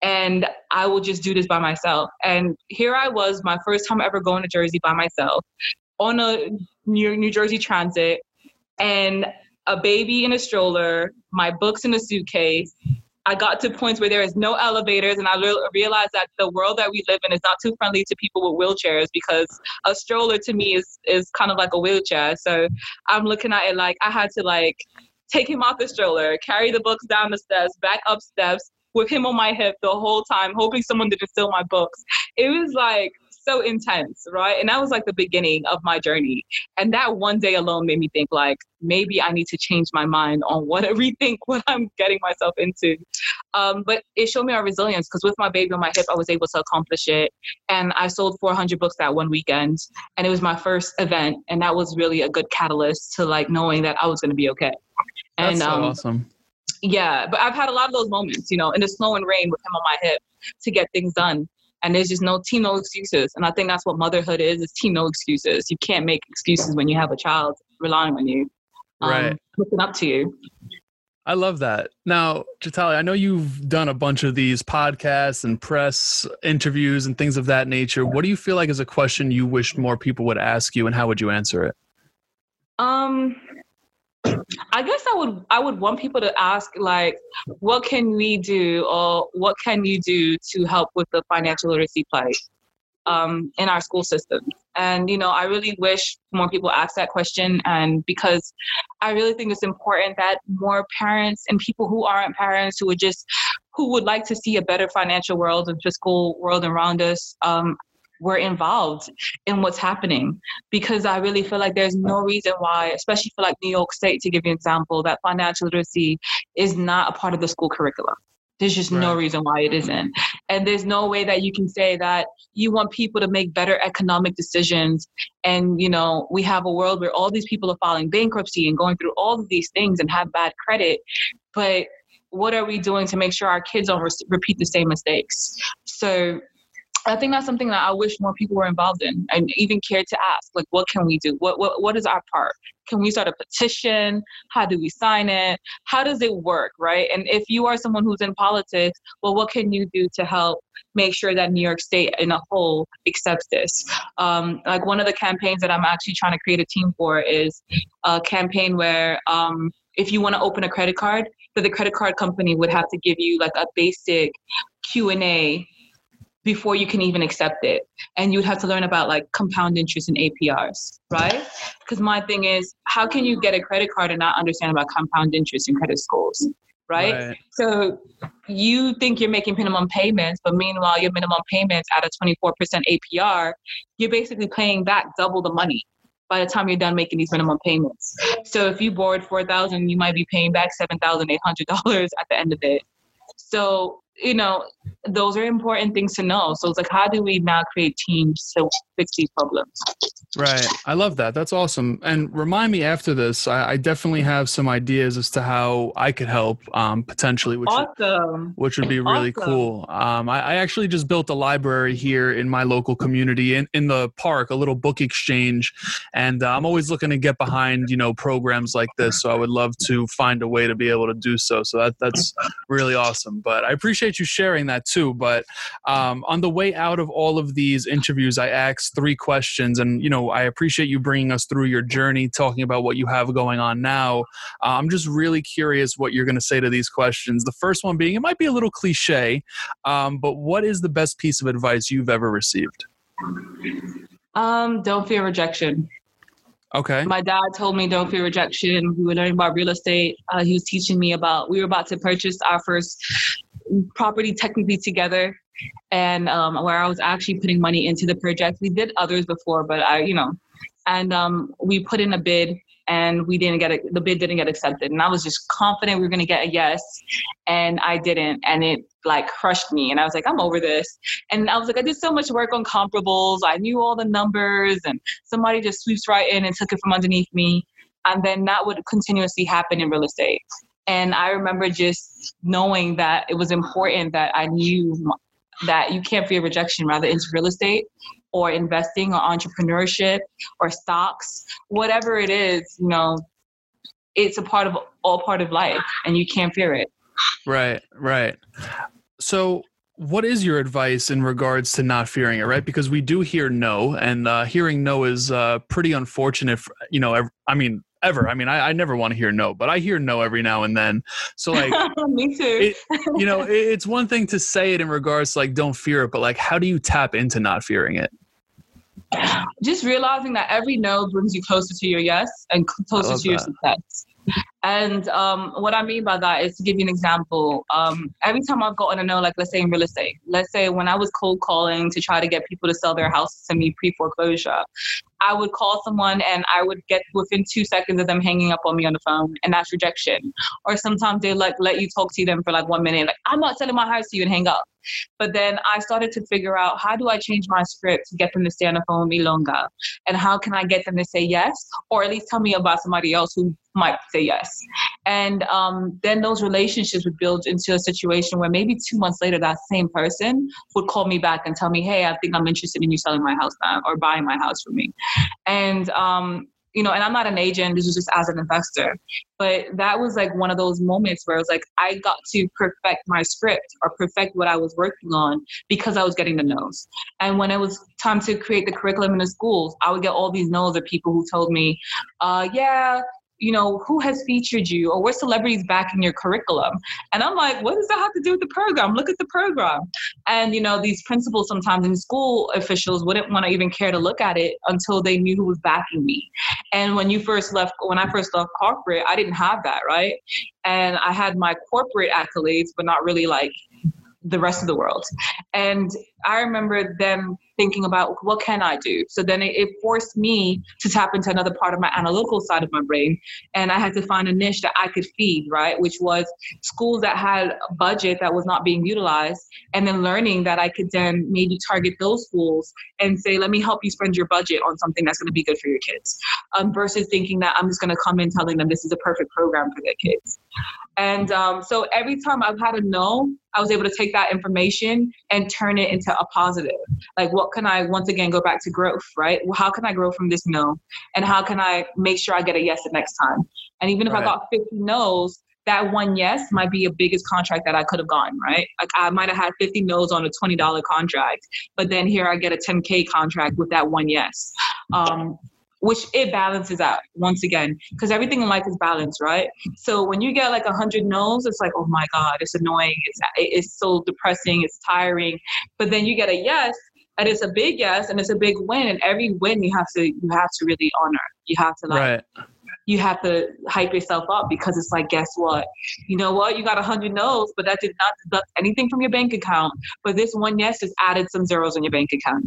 And I will just do this by myself. And here I was, my first time ever going to Jersey by myself on a New, New Jersey Transit and a baby in a stroller, my books in a suitcase, I got to points where there is no elevators, and I re- realized that the world that we live in is not too friendly to people with wheelchairs because a stroller to me is is kind of like a wheelchair. So I'm looking at it like I had to like take him off the stroller, carry the books down the steps, back up steps with him on my hip the whole time, hoping someone didn't steal my books. It was like so intense, right? And that was like the beginning of my journey. And that one day alone made me think like maybe I need to change my mind on what I rethink what I'm getting myself into. Um, but it showed me our resilience because with my baby on my hip, I was able to accomplish it. And I sold 400 books that one weekend, and it was my first event, and that was really a good catalyst to like knowing that I was going to be okay. And, That's so um, awesome. Yeah, but I've had a lot of those moments, you know, in the snow and rain with him on my hip to get things done and there's just no team no excuses and i think that's what motherhood is is team no excuses you can't make excuses when you have a child relying on you um, right looking up to you I love that. Now, Jatali, I know you've done a bunch of these podcasts and press interviews and things of that nature. What do you feel like is a question you wish more people would ask you, and how would you answer it? Um, I guess I would I would want people to ask like, what can we do, or what can you do to help with the financial literacy plight um, in our school system? And you know, I really wish more people ask that question, and because I really think it's important that more parents and people who aren't parents who would just who would like to see a better financial world and fiscal world around us um, were involved in what's happening because I really feel like there's no reason why, especially for like New York State, to give you an example, that financial literacy is not a part of the school curriculum. There's just right. no reason why it isn't. And there's no way that you can say that you want people to make better economic decisions. And, you know, we have a world where all these people are filing bankruptcy and going through all of these things and have bad credit. But what are we doing to make sure our kids don't re- repeat the same mistakes? So I think that's something that I wish more people were involved in and even cared to ask, like, what can we do? What, what, what is our part? Can we start a petition? How do we sign it? How does it work, right? And if you are someone who's in politics, well, what can you do to help make sure that New York State in a whole accepts this? Um, like one of the campaigns that I'm actually trying to create a team for is a campaign where um, if you want to open a credit card, that the credit card company would have to give you like a basic Q&A before you can even accept it. And you'd have to learn about like compound interest and APRs, right? Because my thing is, how can you get a credit card and not understand about compound interest and credit scores? Right? right? So you think you're making minimum payments, but meanwhile, your minimum payments at a 24% APR, you're basically paying back double the money by the time you're done making these minimum payments. So if you borrowed 4000 you might be paying back $7,800 at the end of it. So you know, those are important things to know. So it's like, how do we now create teams to fix these problems? Right. I love that. That's awesome. And remind me after this, I, I definitely have some ideas as to how I could help um, potentially, which, awesome. would, which would be really Awesome. cool. Um, I, I actually just built a library here in my local community in, in the park, a little book exchange. And uh, I'm always looking to get behind, you know, programs like this. So I would love to find a way to be able to do so. So that, that's really awesome. But I appreciate you sharing that too. But um, on the way out of all of these interviews, I asked three questions, and you know, I appreciate you bringing us through your journey, talking about what you have going on now. Uh, I'm just really curious what you're going to say to these questions. The first one being, it might be a little cliche, um, but what is the best piece of advice you've ever received? Um, don't fear rejection. Okay. My dad told me don't fear rejection. We were learning about real estate. Uh, he was teaching me about. We were about to purchase our first property technically together, and um, where I was actually putting money into the project. We did others before, but I, you know, and um, we put in a bid and we didn't get it. The bid didn't get accepted, and I was just confident we were going to get a yes, and I didn't, and it like crushed me. And I was like, I'm over this. And I was like, I did so much work on comparables. I knew all the numbers, and somebody just sweeps right in and took it from underneath me. And then that would continuously happen in real estate. And I remember just knowing that it was important that I knew that you can't fear rejection, rather into real estate or investing or entrepreneurship or stocks, whatever it is, you know, it's a part of all part of life and you can't fear it. Right, right. So, what is your advice in regards to not fearing it, right? Because we do hear no, and uh, hearing no is uh, pretty unfortunate. For, you know, I mean, ever. I mean, I, I never want to hear no, but I hear no every now and then. So, like, Me too. it, you know, it, it's one thing to say it in regards to like, don't fear it, but like, how do you tap into not fearing it? just realizing that every no brings you closer to your yes and closer to your that. success. And um, what I mean by that is to give you an example. Um, every time I've gotten a no, like let's say in real estate, let's say when I was cold calling to try to get people to sell their houses to me pre foreclosure, I would call someone and I would get within two seconds of them hanging up on me on the phone, and that's rejection. Or sometimes they like let you talk to them for like one minute, like I'm not selling my house to you and hang up. But then I started to figure out how do I change my script to get them to stay on the phone with me longer, and how can I get them to say yes, or at least tell me about somebody else who might say yes. And um, then those relationships would build into a situation where maybe two months later, that same person would call me back and tell me, "Hey, I think I'm interested in you selling my house now or buying my house for me." And um, you know, and I'm not an agent. This is just as an investor. But that was like one of those moments where I was like, I got to perfect my script or perfect what I was working on because I was getting the no's. And when it was time to create the curriculum in the schools, I would get all these no's of people who told me, uh, yeah, you know, who has featured you or what celebrities backing your curriculum? And I'm like, what does that have to do with the program? Look at the program. And, you know, these principals sometimes in school officials wouldn't want to even care to look at it until they knew who was backing me. And when you first left, when I first left corporate, I didn't have that, right? And I had my corporate accolades, but not really like the rest of the world. And I remember them thinking about what can I do? So then it, it forced me to tap into another part of my analytical side of my brain. And I had to find a niche that I could feed, right? Which was schools that had a budget that was not being utilized. And then learning that I could then maybe target those schools and say, let me help you spend your budget on something that's going to be good for your kids. Um, versus thinking that I'm just going to come in telling them this is a perfect program for their kids. And um, so every time I've had a no, I was able to take that information and turn it into a positive. Like, what can I once again go back to growth, right? How can I grow from this no? And how can I make sure I get a yes the next time? And even if Right. I got 50 no's, that one yes might be a biggest contract that I could have gotten, right? Like I might have had 50 no's on a $20 contract, but then here I get a 10K contract with that one yes. Um, which it balances out once again because everything in life is balanced right? So when you get like a hundred no's it's like oh my god it's annoying it's it's so depressing it's tiring. But then you get a yes and it's a big yes and it's a big win and every win you have to you have to really honor. You have to like Right. you have to hype yourself up because it's like guess what? You know what? You got a hundred no's but that did not deduct anything from your bank account but this one yes just added some zeros in your bank account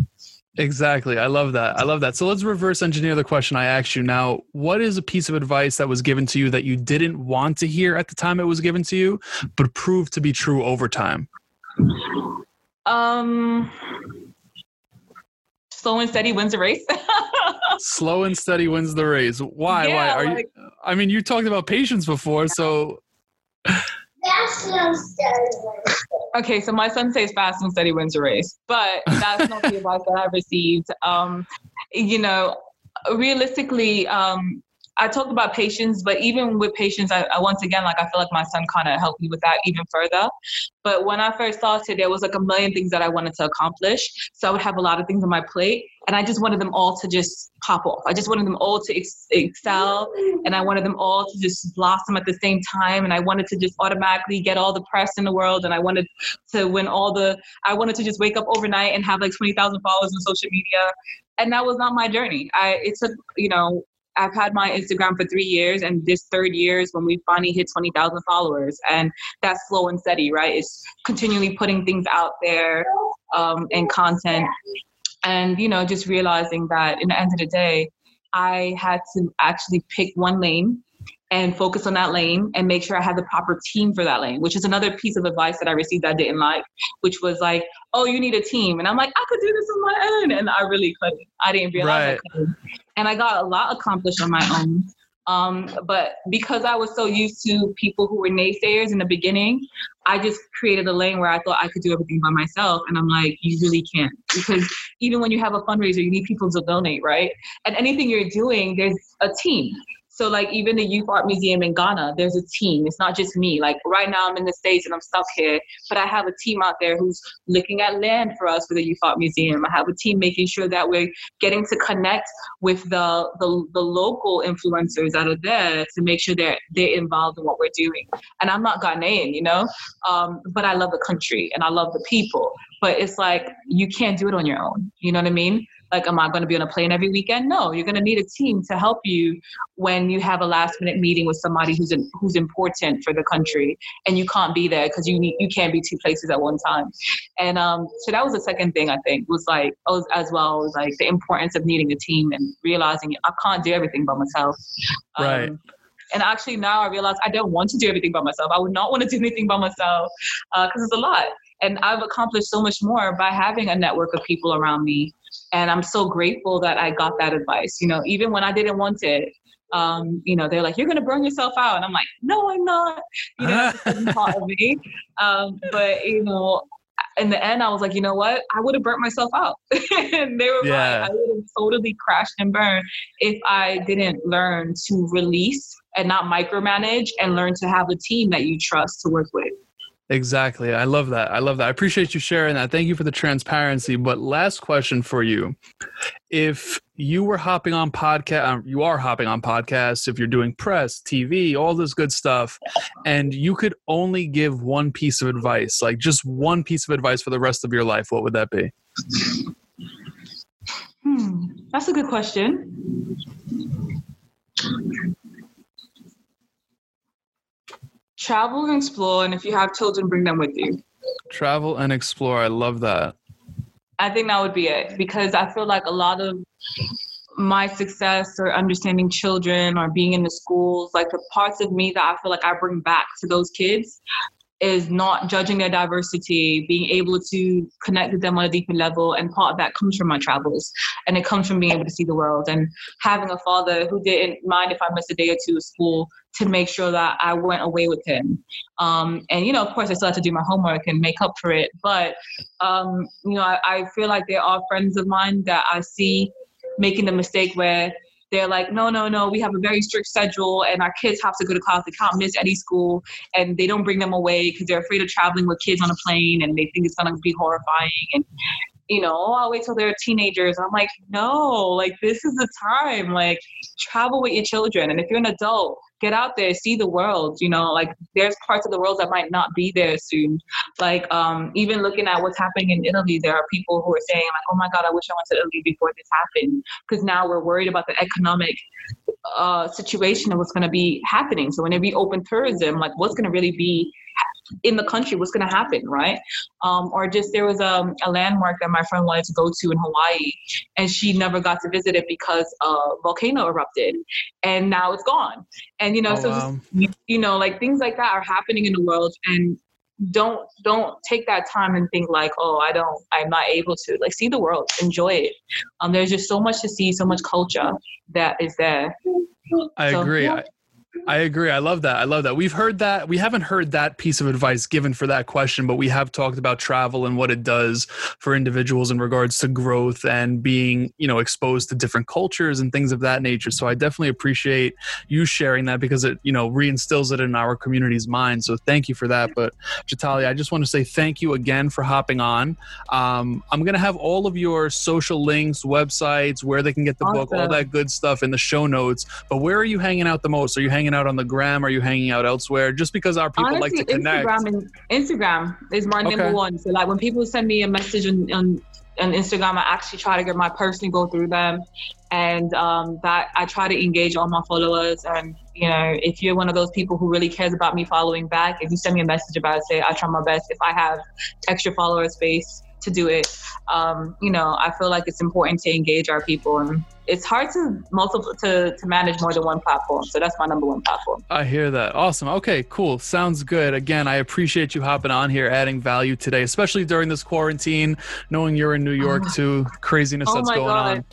Exactly. I love that. I love that. So let's reverse engineer the question I asked you now. What is a piece of advice that was given to you that you didn't want to hear at the time it was given to you, but proved to be true over time? Um, slow and steady wins the race. slow and steady wins the race. Why? Yeah, Why are like, you? I mean, you talked about patience before, so. okay, so my son says fast and steady wins the race, but that's not the advice that I've received. Um, you know, realistically, um, I talked about patience, but even with patience, I, I once again, like I feel like my son kind of helped me with that even further. But when I first started, there was like a million things that I wanted to accomplish. So I would have a lot of things on my plate, and I just wanted them all to just pop off. I just wanted them all to ex- excel, and I wanted them all to just blossom at the same time. And I wanted to just automatically get all the press in the world, and I wanted to win all the. I wanted to just wake up overnight and have like twenty thousand followers on social media, and that was not my journey. I it took you know I've had my Instagram for three years, and this third year is when we finally hit 20,000 followers. And that's slow and steady, right? It's continually putting things out there um, and content. And, you know, just realizing that in the end of the day, I had to actually pick one lane and focus on that lane and make sure I had the proper team for that lane, which is another piece of advice that I received that I didn't like, which was like, oh, you need a team. And I'm like, I could do this on my own. And I really couldn't. I didn't realize right. I couldn't and I got a lot accomplished on my own. Um, but because I was so used to people who were naysayers in the beginning, I just created a lane where I thought I could do everything by myself. And I'm like, you really can't. Because even when you have a fundraiser, you need people to donate, right? And anything you're doing, there's a team. So like even the Youth Art Museum in Ghana, there's a team. It's not just me. Like right now I'm in the States and I'm stuck here, but I have a team out there who's looking at land for us for the Youth Art Museum. I have a team making sure that we're getting to connect with the the, the local influencers that are there to make sure that they're involved in what we're doing. And I'm not Ghanaian, you know, um, but I love the country and I love the people. But it's like you can't do it on your own. You know what I mean? Like am i going to be on a plane every weekend no you're going to need a team to help you when you have a last minute meeting with somebody who's in, who's important for the country and you can't be there because you need you can't be two places at one time and um so that was the second thing i think was like was, as well was like the importance of needing a team and realizing i can't do everything by myself right um, and actually now I realize I don't want to do everything by myself. I would not want to do anything by myself because uh, it's a lot. And I've accomplished so much more by having a network of people around me and I'm so grateful that I got that advice. You know, even when I didn't want it, um, you know, they're like, "You're gonna burn yourself out," and I'm like, "No, I'm not." You know, part of me. Um, but you know, in the end, I was like, you know what? I would have burnt myself out. and they were yeah. right. I would have totally crashed and burned if I didn't learn to release and not micromanage and learn to have a team that you trust to work with. Exactly. I love that. I love that. I appreciate you sharing that. Thank you for the transparency. But last question for you. If you were hopping on podcast, um, you are hopping on podcasts, if you're doing press, TV, all this good stuff, and you could only give one piece of advice, like just one piece of advice for the rest of your life, what would that be? Hmm, that's a good question. Travel and explore and if you have children bring them with you travel and explore i love that i think that would be it because i feel like a lot of my success or understanding children or being in the schools like the parts of me that i feel like i bring back to those kids is not judging their diversity, being able to connect with them on a deeper level. And part of that comes from my travels. And it comes from being able to see the world and having a father who didn't mind if I missed a day or two of school to make sure that I went away with him. Um, and, you know, of course, I still had to do my homework and make up for it. But, um, you know, I, I feel like there are friends of mine that I see making the mistake where they're like, no, no, no, we have a very strict schedule and our kids have to go to class. They can't miss any school and they don't bring them away because they're afraid of traveling with kids on a plane and they think it's going to be horrifying. And you know, oh, I'll wait till they're teenagers. I'm like, no, like this is the time. Like travel with your children. And if you're an adult, get out there, see the world. You know, like there's parts of the world that might not be there soon. Like um, even looking at what's happening in Italy, there are people who are saying like, oh my God, I wish I went to Italy before this happened. Because now we're worried about the economic uh, situation of what's going to be happening. So when we open tourism, like what's going to really be in the country what's going to happen right? Um, or just there was a, um, a landmark that my friend wanted to go to in hawaii and she never got to visit it because a volcano erupted and now it's gone. And you know oh, so wow. just, you know like things like that are happening in the world and don't don't take that time and think like oh i don't i'm not able to like see the world enjoy it. Um there's just so much to see so much culture that is there. I so, agree. yeah. I agree. I love that. I love that. We've heard that. We haven't heard that piece of advice given for that question, but we have talked about travel and what it does for individuals in regards to growth and being, you know, exposed to different cultures and things of that nature. So I definitely appreciate you sharing that because it, you know, reinstills it in our community's mind. So thank you for that. But Jatali, I just want to say thank you again for hopping on. Um, I'm going to have all of your social links, websites, where they can get the awesome. book, all that good stuff in the show notes. But where are you hanging out the most? Are you hanging out on the gram? Are you hanging out elsewhere? Just because our people Honestly, like to connect. Instagram, and, Instagram is my okay. number one. So like when people send me a message on, on, on Instagram, I actually try to get my person go through them, and um, that I try to engage all my followers. And you know, if you're one of those people who really cares about me following back, if you send me a message about it, say I try my best. If I have extra follower space to do it, um, you know, I feel like it's important to engage our people and it's hard to multiple to, to manage more than one platform. So that's my number one platform. I hear that. Awesome. Okay, cool. Sounds good. Again, I appreciate you hopping on here, adding value today, especially during this quarantine, knowing you're in New York oh. too. Craziness oh that's going God. on.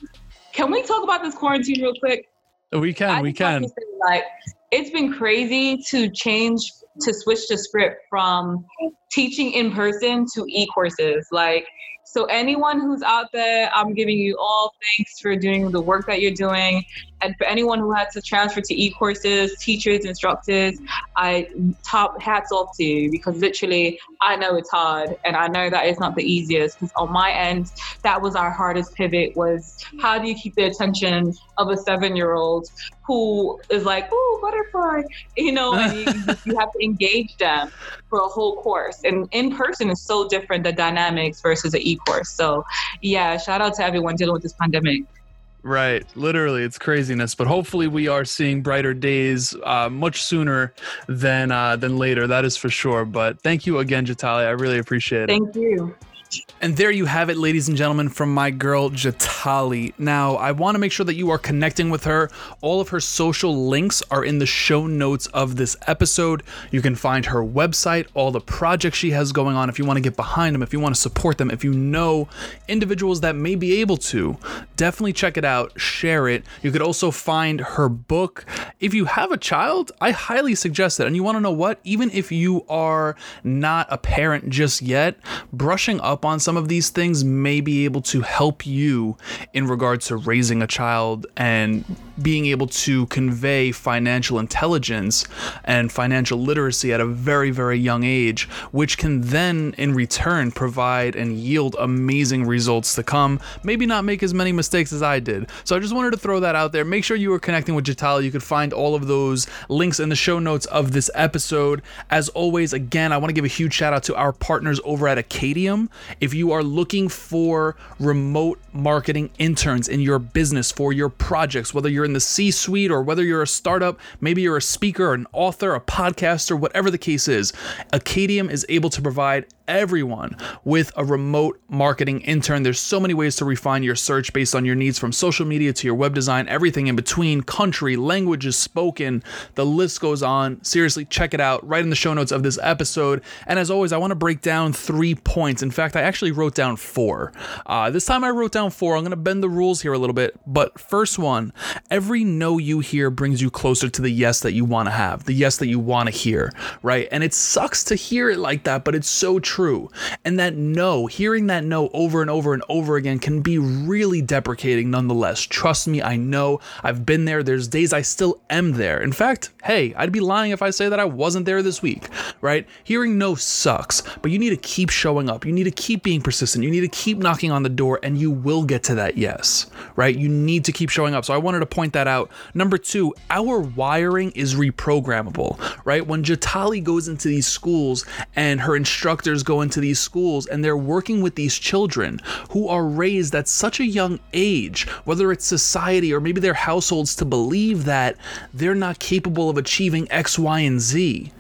Can we talk about this quarantine real quick? We can. I we can. Like, it's been crazy to change to switch the script from teaching in person to e-courses. Like so anyone who's out there, I'm giving you all thanks for doing the work that you're doing. And for anyone who had to transfer to e-courses, teachers, instructors, I top hats off to you because literally I know it's hard and I know that it's not the easiest because on my end, that was our hardest pivot was how do you keep the attention of a seven-year-old who is like, oh, butterfly, you know, you, you have to engage them for a whole course. And in person is so different, the dynamics versus an e-course. So yeah, shout out to everyone dealing with this pandemic. Right, literally, it's craziness. But hopefully, we are seeing brighter days uh, much sooner than uh, than later. That is for sure. But thank you again, Jatali. I really appreciate it. Thank you. And there you have it, ladies and gentlemen, from my girl Jatali. Now, I want to make sure that you are connecting with her. All of her social links are in the show notes of this episode. You can find her website, all the projects she has going on. If you want to get behind them, if you want to support them, if you know individuals that may be able to, definitely check it out, share it. You could also find her book. If you have a child, I highly suggest it. And you want to know what? Even if you are not a parent just yet, brushing up up on some of these things may be able to help you in regards to raising a child and being able to convey financial intelligence and financial literacy at a very, very young age, which can then in return provide and yield amazing results to come. Maybe not make as many mistakes as I did. So I just wanted to throw that out there. Make sure you are connecting with Jatali. You could find all of those links in the show notes of this episode. As always, again, I want to give a huge shout out to our partners over at Acadium. If you are looking for remote marketing interns in your business for your projects, whether you're in the C suite or whether you're a startup, maybe you're a speaker, an author, a podcaster, whatever the case is, Acadium is able to provide everyone with a remote marketing intern. There's so many ways to refine your search based on your needs from social media to your web design, everything in between, country, languages spoken, the list goes on. Seriously, check it out right in the show notes of this episode. And as always, I want to break down three points. In fact, I actually wrote down four. Uh, this time I wrote down four. I'm going to bend the rules here a little bit. But first one every no you hear brings you closer to the yes that you want to have, the yes that you want to hear, right? And it sucks to hear it like that, but it's so true true. And that no, hearing that no over and over and over again can be really deprecating nonetheless. Trust me, I know. I've been there. There's days I still am there. In fact, hey, I'd be lying if I say that I wasn't there this week, right? Hearing no sucks, but you need to keep showing up. You need to keep being persistent. You need to keep knocking on the door, and you will get to that yes, right? You need to keep showing up. So I wanted to point that out. Number two, our wiring is reprogrammable, right? When Jatali goes into these schools and her instructors go into these schools and they're working with these children who are raised at such a young age, whether it's society or maybe their households, to believe that they're not capable of achieving X, Y, and Z.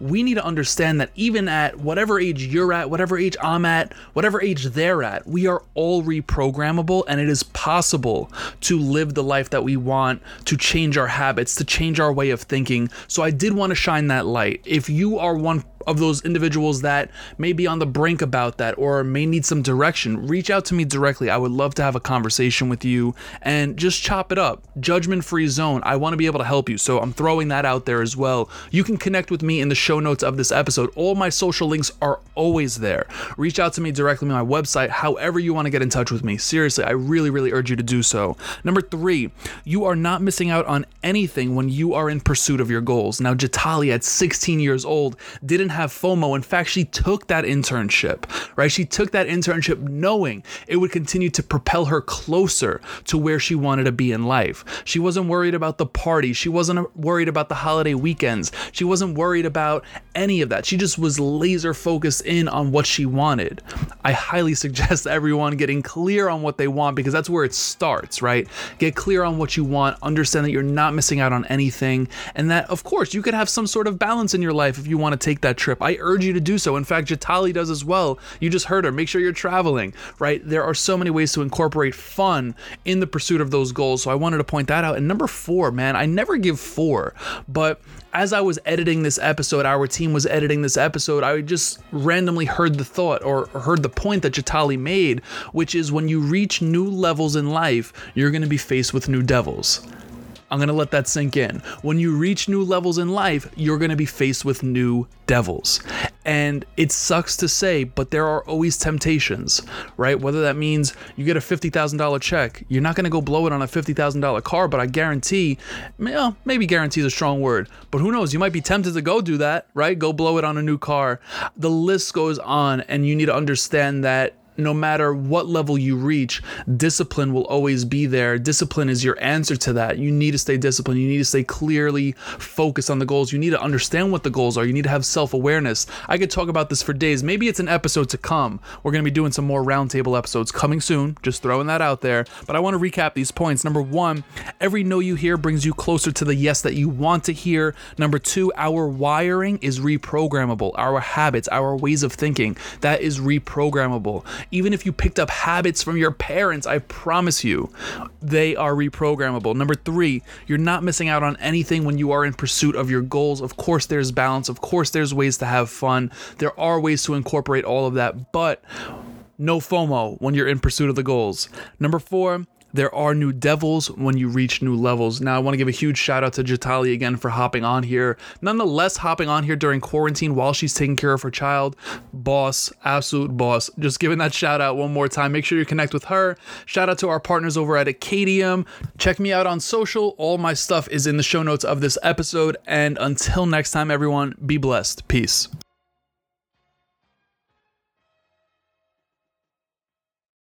we need to understand that even at whatever age you're at, whatever age I'm at, whatever age they're at, we are all reprogrammable and it is possible to live the life that we want, to change our habits, to change our way of thinking. So I did want to shine that light. If you are one of those individuals that may be on the brink about that or may need some direction, reach out to me directly. I would love to have a conversation with you and just chop it up. Judgment free zone. I want to be able to help you. So I'm throwing that out there as well. You can connect with me in the show notes of this episode. All my social links are always there. Reach out to me directly on my website, however you want to get in touch with me. Seriously, I really, really urge you to do so. Number three, you are not missing out on anything when you are in pursuit of your goals. Now, Jatali at 16 years old didn't have FOMO. In fact, she took that internship, right? She took that internship knowing it would continue to propel her closer to where she wanted to be in life. She wasn't worried about the party. She wasn't worried about the holiday weekends. She wasn't worried about any of that. She just was laser focused in on what she wanted. I highly suggest everyone getting clear on what they want because that's where it starts, right? Get clear on what you want, understand that you're not missing out on anything, and that, of course, you could have some sort of balance in your life if you want to take that trip. I urge you to do so. In fact, Jatali does as well. You just heard her. Make sure you're traveling, right? There are so many ways to incorporate fun in the pursuit of those goals. So I wanted to point that out. And number four, man, I never give four, but as I was editing this episode, our team was editing this episode, I just randomly heard the thought or heard the point that Jatali made, which is when you reach new levels in life, you're going to be faced with new devils. I'm going to let that sink in. When you reach new levels in life, you're going to be faced with new devils. And it sucks to say, but there are always temptations, right? Whether that means you get a $50,000 check, you're not going to go blow it on a $50,000 car, but I guarantee, well, maybe guarantee is a strong word, but who knows? You might be tempted to go do that, right? Go blow it on a new car. The list goes on, and you need to understand that no matter what level you reach, discipline will always be there. Discipline is your answer to that. You need to stay disciplined. You need to stay clearly focused on the goals. You need to understand what the goals are. You need to have self awareness. I could talk about this for days. Maybe it's an episode to come. We're going to be doing some more roundtable episodes coming soon. Just throwing that out there. But I want to recap these points. Number one, every no you hear brings you closer to the yes that you want to hear. Number two, our wiring is reprogrammable. Our habits, our ways of thinking, that is reprogrammable even if you picked up habits from your parents, I promise you, they are reprogrammable. Number three, you're not missing out on anything when you are in pursuit of your goals. Of course, there's balance. Of course, there's ways to have fun. There are ways to incorporate all of that, but no FOMO when you're in pursuit of the goals. Number four, there are new devils when you reach new levels. Now, I want to give a huge shout out to Jatali again for hopping on here. Nonetheless, hopping on here during quarantine while she's taking care of her child. Boss, absolute boss. Just giving that shout out one more time. Make sure you connect with her. Shout out to our partners over at Acadium. Check me out on social. All my stuff is in the show notes of this episode. And until next time, everyone, be blessed. Peace.